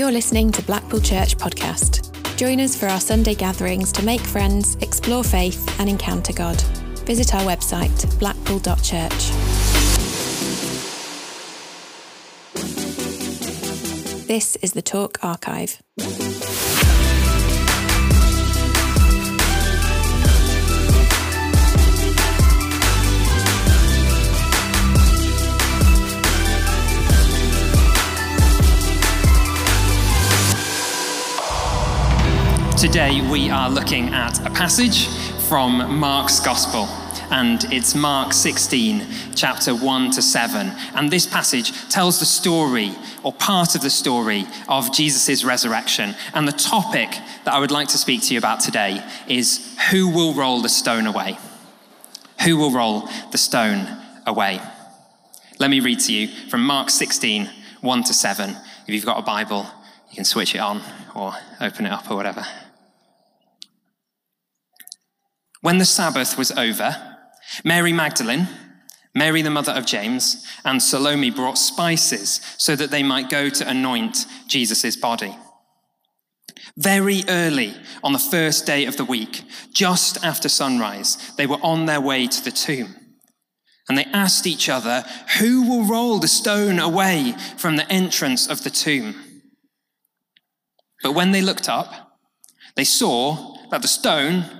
You're listening to Blackpool Church Podcast. Join us for our Sunday gatherings to make friends, explore faith, and encounter God. Visit our website, blackpool.church. This is the Talk Archive. Today we are looking at a passage from Mark's Gospel, and it's Mark 16, chapter 1 to 7. And this passage tells the story, or part of the story, of Jesus' resurrection. And the topic that I would like to speak to you about today is who will roll the stone away? Who will roll the stone away? Let me read to you from Mark 16, 1 to 7. If you've got a Bible, you can switch it on or open it up or whatever. When the Sabbath was over, Mary Magdalene, Mary the mother of James, and Salome brought spices so that they might go to anoint Jesus' body. Very early on the first day of the week, just after sunrise, they were on their way to the tomb. And they asked each other, Who will roll the stone away from the entrance of the tomb? But when they looked up, they saw that the stone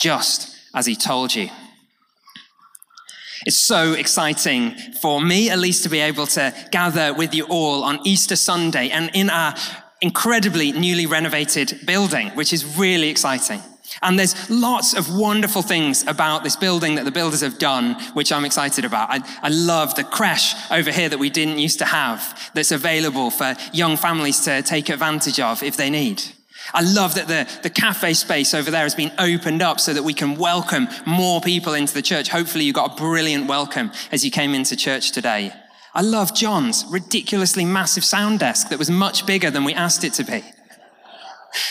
just as he told you. It's so exciting for me, at least, to be able to gather with you all on Easter Sunday and in our incredibly newly renovated building, which is really exciting. And there's lots of wonderful things about this building that the builders have done, which I'm excited about. I, I, love the creche over here that we didn't used to have, that's available for young families to take advantage of if they need. I love that the, the cafe space over there has been opened up so that we can welcome more people into the church. Hopefully, you got a brilliant welcome as you came into church today. I love John's ridiculously massive sound desk that was much bigger than we asked it to be.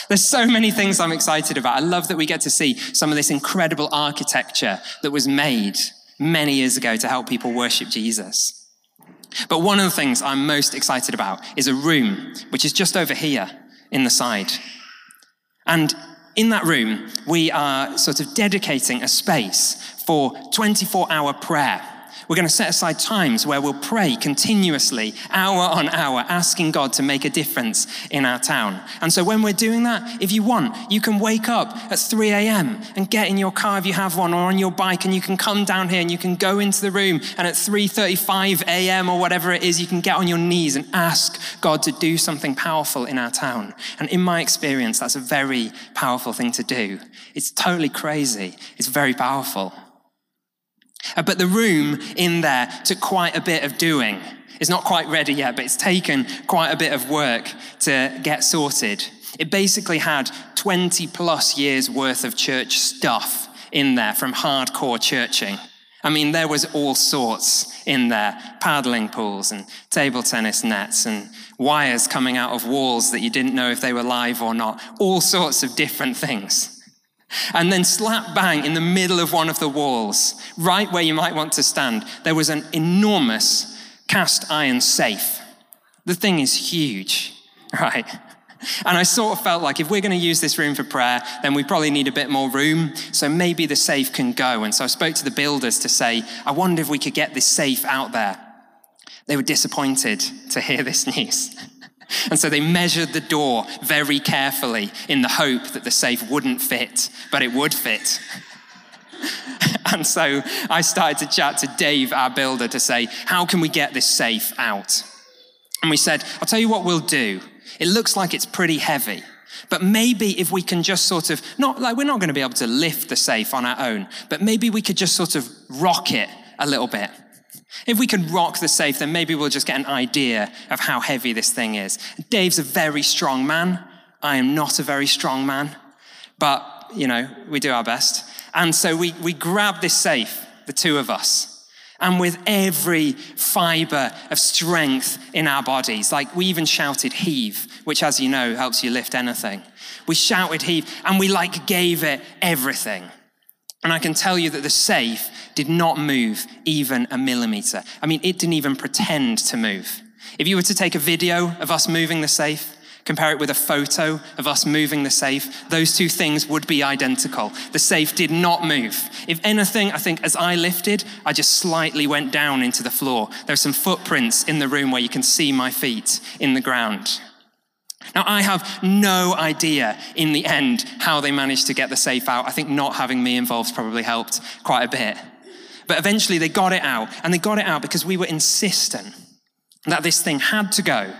There's so many things I'm excited about. I love that we get to see some of this incredible architecture that was made many years ago to help people worship Jesus. But one of the things I'm most excited about is a room, which is just over here in the side. And in that room, we are sort of dedicating a space for 24 hour prayer. We're going to set aside times where we'll pray continuously, hour on hour, asking God to make a difference in our town. And so when we're doing that, if you want, you can wake up at 3 a.m. and get in your car if you have one or on your bike and you can come down here and you can go into the room and at 3.35 a.m. or whatever it is, you can get on your knees and ask God to do something powerful in our town. And in my experience, that's a very powerful thing to do. It's totally crazy. It's very powerful. Uh, but the room in there took quite a bit of doing. It's not quite ready yet, but it's taken quite a bit of work to get sorted. It basically had 20 plus years worth of church stuff in there from hardcore churching. I mean, there was all sorts in there paddling pools and table tennis nets and wires coming out of walls that you didn't know if they were live or not, all sorts of different things. And then, slap bang in the middle of one of the walls, right where you might want to stand, there was an enormous cast iron safe. The thing is huge, right? And I sort of felt like if we're going to use this room for prayer, then we probably need a bit more room. So maybe the safe can go. And so I spoke to the builders to say, I wonder if we could get this safe out there. They were disappointed to hear this news. And so they measured the door very carefully in the hope that the safe wouldn't fit, but it would fit. and so I started to chat to Dave, our builder, to say, How can we get this safe out? And we said, I'll tell you what we'll do. It looks like it's pretty heavy. But maybe if we can just sort of, not like we're not going to be able to lift the safe on our own, but maybe we could just sort of rock it a little bit. If we can rock the safe, then maybe we'll just get an idea of how heavy this thing is. Dave's a very strong man. I am not a very strong man, but, you know, we do our best. And so we, we grab this safe, the two of us, and with every fiber of strength in our bodies, like we even shouted heave, which, as you know, helps you lift anything. We shouted heave, and we like gave it everything. And I can tell you that the safe did not move even a millimeter. I mean, it didn't even pretend to move. If you were to take a video of us moving the safe, compare it with a photo of us moving the safe, those two things would be identical. The safe did not move. If anything, I think as I lifted, I just slightly went down into the floor. There are some footprints in the room where you can see my feet in the ground. Now, I have no idea in the end how they managed to get the safe out. I think not having me involved probably helped quite a bit. But eventually they got it out, and they got it out because we were insistent that this thing had to go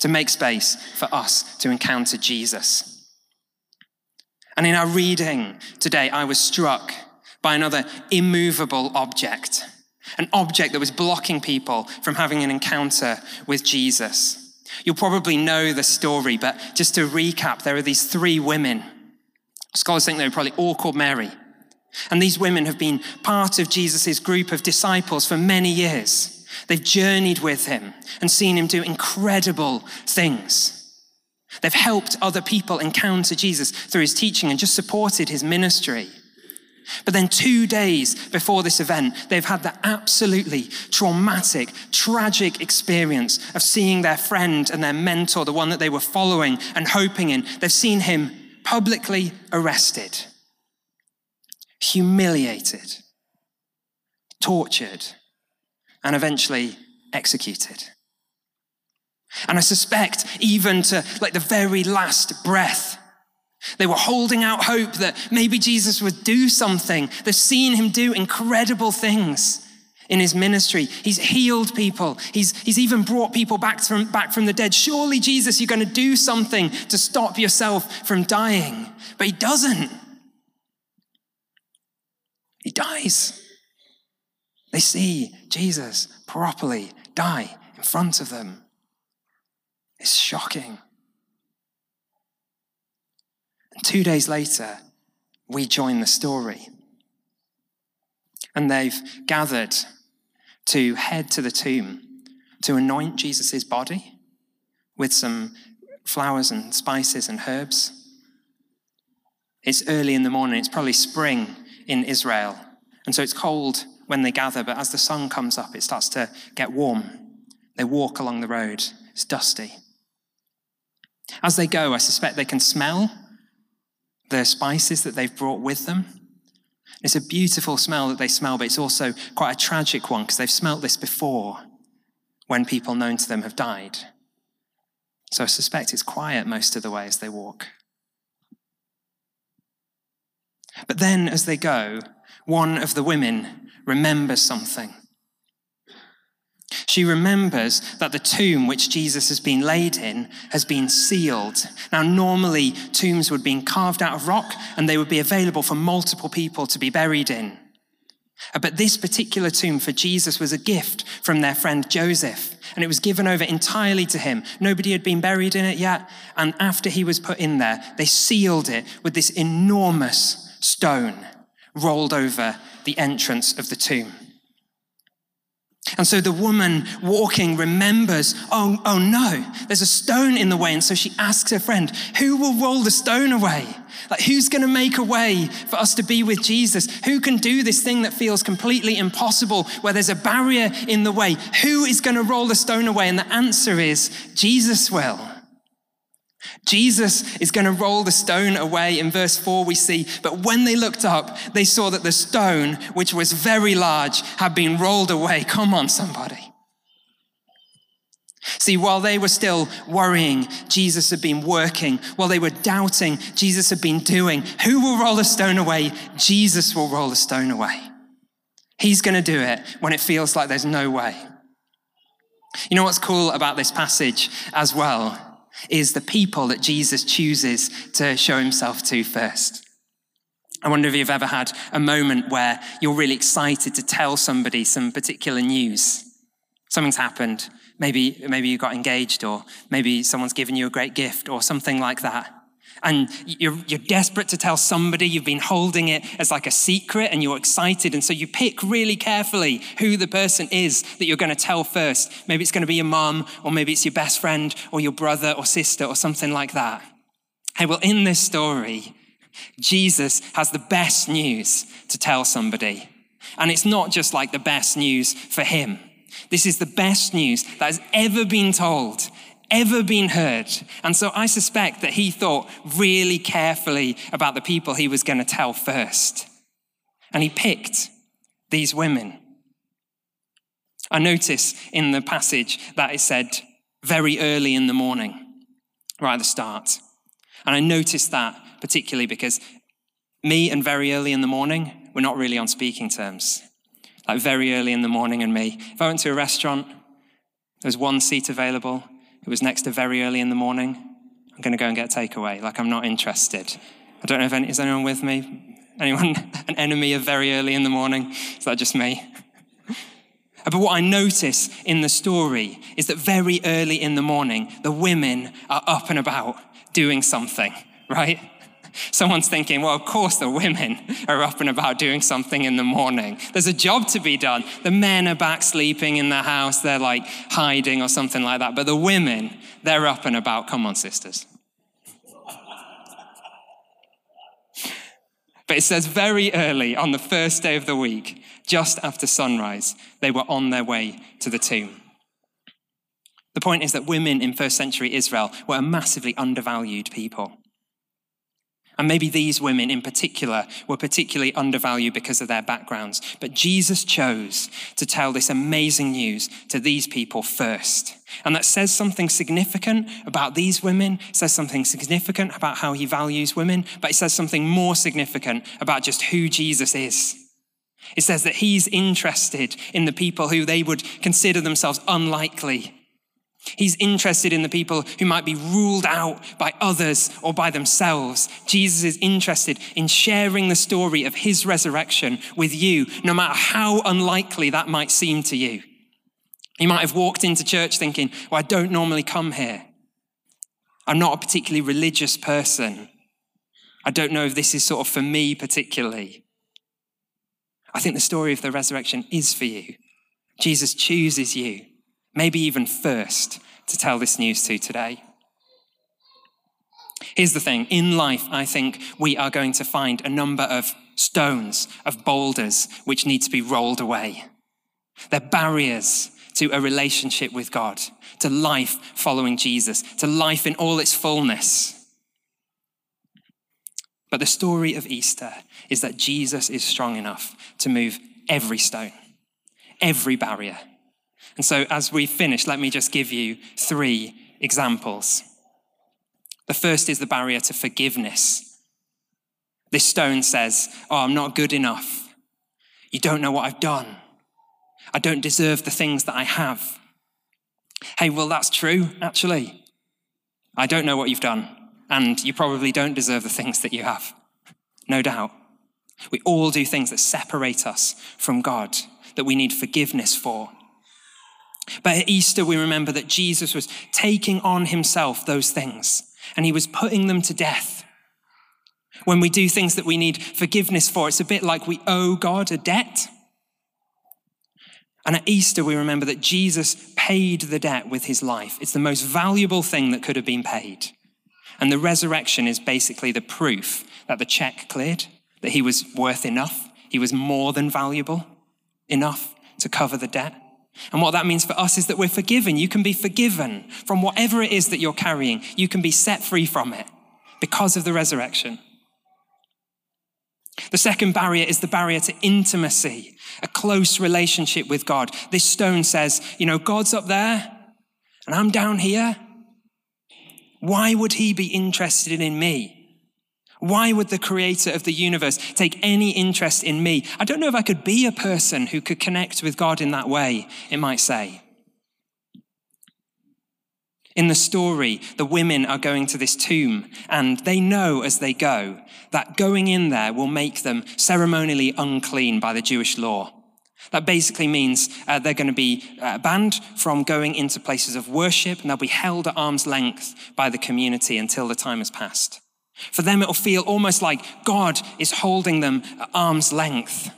to make space for us to encounter Jesus. And in our reading today, I was struck by another immovable object, an object that was blocking people from having an encounter with Jesus. You'll probably know the story, but just to recap, there are these three women. Scholars think they were probably all called Mary. And these women have been part of Jesus' group of disciples for many years. They've journeyed with him and seen him do incredible things. They've helped other people encounter Jesus through his teaching and just supported his ministry. But then, two days before this event, they've had the absolutely traumatic, tragic experience of seeing their friend and their mentor, the one that they were following and hoping in, they've seen him publicly arrested, humiliated, tortured, and eventually executed. And I suspect, even to like the very last breath, they were holding out hope that maybe Jesus would do something. They've seen him do incredible things in his ministry. He's healed people. He's, he's even brought people back from, back from the dead. Surely, Jesus, you're going to do something to stop yourself from dying. But he doesn't. He dies. They see Jesus properly die in front of them. It's shocking. Two days later, we join the story. And they've gathered to head to the tomb to anoint Jesus' body with some flowers and spices and herbs. It's early in the morning, it's probably spring in Israel. And so it's cold when they gather, but as the sun comes up, it starts to get warm. They walk along the road, it's dusty. As they go, I suspect they can smell the spices that they've brought with them. It's a beautiful smell that they smell, but it's also quite a tragic one because they've smelt this before when people known to them have died. So I suspect it's quiet most of the way as they walk. But then as they go, one of the women remembers something. She remembers that the tomb which Jesus has been laid in has been sealed. Now, normally, tombs would be carved out of rock and they would be available for multiple people to be buried in. Uh, but this particular tomb for Jesus was a gift from their friend Joseph, and it was given over entirely to him. Nobody had been buried in it yet, and after he was put in there, they sealed it with this enormous stone rolled over the entrance of the tomb. And so the woman walking remembers, oh, oh no, there's a stone in the way. And so she asks her friend, who will roll the stone away? Like, who's going to make a way for us to be with Jesus? Who can do this thing that feels completely impossible, where there's a barrier in the way? Who is going to roll the stone away? And the answer is Jesus will. Jesus is going to roll the stone away. In verse 4, we see, but when they looked up, they saw that the stone, which was very large, had been rolled away. Come on, somebody. See, while they were still worrying, Jesus had been working. While they were doubting, Jesus had been doing. Who will roll the stone away? Jesus will roll the stone away. He's going to do it when it feels like there's no way. You know what's cool about this passage as well? Is the people that Jesus chooses to show himself to first. I wonder if you've ever had a moment where you're really excited to tell somebody some particular news. Something's happened. Maybe, maybe you got engaged, or maybe someone's given you a great gift, or something like that. And you're, you're desperate to tell somebody, you've been holding it as like a secret, and you're excited. And so you pick really carefully who the person is that you're going to tell first. Maybe it's going to be your mom, or maybe it's your best friend, or your brother or sister, or something like that. Hey, well, in this story, Jesus has the best news to tell somebody. And it's not just like the best news for him. This is the best news that has ever been told, ever been heard. And so I suspect that he thought really carefully about the people he was going to tell first. And he picked these women. I notice in the passage that it said very early in the morning, right at the start. And I noticed that particularly because me and very early in the morning, we're not really on speaking terms. Like very early in the morning and me. If I went to a restaurant, there was one seat available, it was next to very early in the morning, I'm going to go and get takeaway. Like I'm not interested. I don't know if any, is anyone with me? Anyone an enemy of very early in the morning? Is that just me? But what I notice in the story is that very early in the morning, the women are up and about doing something, right? Someone's thinking, well, of course the women are up and about doing something in the morning. There's a job to be done. The men are back sleeping in the house, they're like hiding or something like that. But the women, they're up and about. Come on, sisters. But it says very early on the first day of the week, just after sunrise, they were on their way to the tomb. The point is that women in first century Israel were a massively undervalued people. And maybe these women in particular were particularly undervalued because of their backgrounds. But Jesus chose to tell this amazing news to these people first. And that says something significant about these women, says something significant about how he values women, but it says something more significant about just who Jesus is. It says that he's interested in the people who they would consider themselves unlikely He's interested in the people who might be ruled out by others or by themselves. Jesus is interested in sharing the story of his resurrection with you, no matter how unlikely that might seem to you. You might have walked into church thinking, well, I don't normally come here. I'm not a particularly religious person. I don't know if this is sort of for me particularly. I think the story of the resurrection is for you. Jesus chooses you maybe even first, to tell this news to today. Here's the thing in life, I think we are going to find a number of stones, of boulders, which need to be rolled away. They're barriers to a relationship with God, to life following Jesus, to life in all its fullness. But the story of Easter is that Jesus is strong enough to move every stone, every barrier, and so, as we finish, let me just give you three examples. The first is the barrier to forgiveness. This stone says, Oh, I'm not good enough. You don't know what I've done. I don't deserve the things that I have. Hey, well, that's true, actually. I don't know what you've done, and you probably don't deserve the things that you have. No doubt. We all do things that separate us from God, that we need forgiveness for. But at Easter, we remember that Jesus was taking on himself those things and he was putting them to death. When we do things that we need forgiveness for, it's a bit like we owe God a debt. And at Easter, we remember that Jesus paid the debt with his life. It's the most valuable thing that could have been paid. And the resurrection is basically the proof that the check cleared, that he was worth enough, he was more than valuable enough to cover the debt. And what that means for us is that we're forgiven. You can be forgiven from whatever it is that you're carrying. You can be set free from it because of the resurrection. The second barrier is the barrier to intimacy, a close relationship with God. This stone says, you know, God's up there and I'm down here. Why would he be interested in me? Why would the creator of the universe take any interest in me? I don't know if I could be a person who could connect with God in that way, it might say. In the story, the women are going to this tomb, and they know as they go that going in there will make them ceremonially unclean by the Jewish law. That basically means uh, they're going to be uh, banned from going into places of worship, and they'll be held at arm's length by the community until the time has passed. For them, it'll feel almost like God is holding them at arm's length.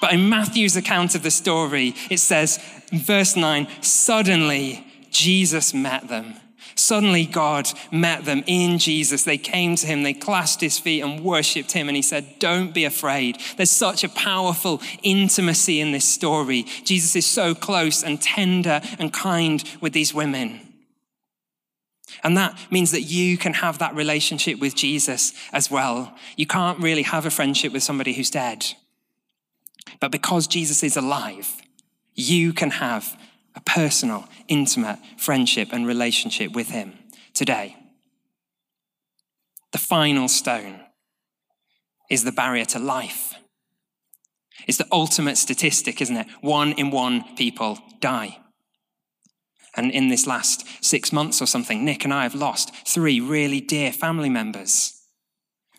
But in Matthew's account of the story, it says, verse 9, suddenly Jesus met them. Suddenly, God met them in Jesus. They came to him, they clasped his feet and worshiped him. And he said, Don't be afraid. There's such a powerful intimacy in this story. Jesus is so close and tender and kind with these women. And that means that you can have that relationship with Jesus as well. You can't really have a friendship with somebody who's dead. But because Jesus is alive, you can have a personal, intimate friendship and relationship with Him today. The final stone is the barrier to life. It's the ultimate statistic, isn't it? One in one people die. And in this last six months or something, Nick and I have lost three really dear family members.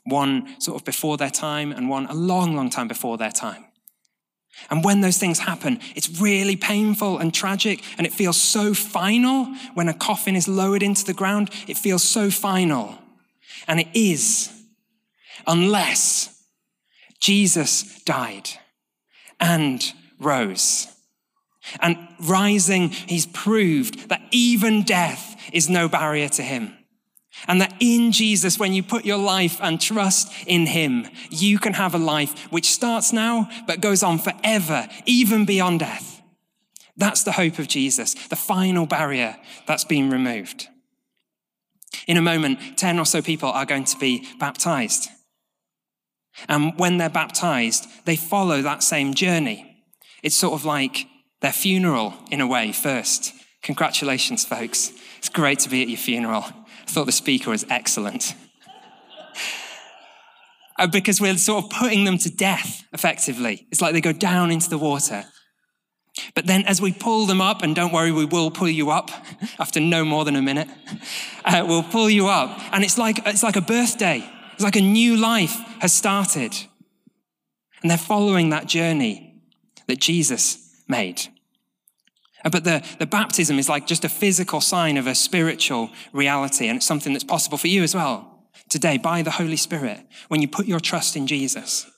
One sort of before their time, and one a long, long time before their time. And when those things happen, it's really painful and tragic, and it feels so final when a coffin is lowered into the ground. It feels so final. And it is, unless Jesus died and rose. And rising, he's proved that even death is no barrier to him. And that in Jesus, when you put your life and trust in Him, you can have a life which starts now, but goes on forever, even beyond death. That's the hope of Jesus, the final barrier that's been removed. In a moment, 10 or so people are going to be baptized. And when they're baptized, they follow that same journey. It's sort of like their funeral in a way first. Congratulations, folks. It's great to be at your funeral. I thought the speaker was excellent. Uh, because we're sort of putting them to death, effectively. It's like they go down into the water. But then, as we pull them up, and don't worry, we will pull you up after no more than a minute, uh, we'll pull you up. And it's like, it's like a birthday, it's like a new life has started. And they're following that journey that Jesus made. But the, the baptism is like just a physical sign of a spiritual reality, and it's something that's possible for you as well today by the Holy Spirit when you put your trust in Jesus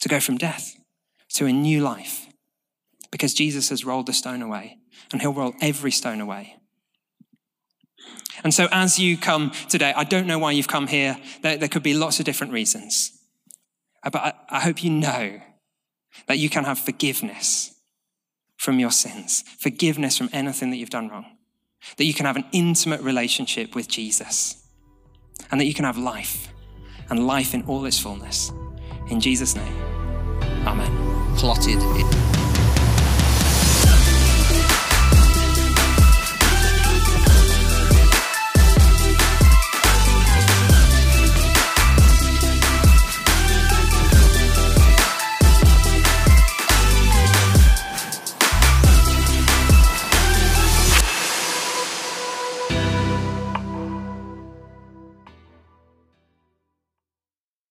to go from death to a new life. Because Jesus has rolled the stone away, and he'll roll every stone away. And so, as you come today, I don't know why you've come here. There, there could be lots of different reasons. Uh, but I, I hope you know that you can have forgiveness from your sins, forgiveness from anything that you've done wrong, that you can have an intimate relationship with Jesus, and that you can have life and life in all its fullness. In Jesus' name, amen. Plotted.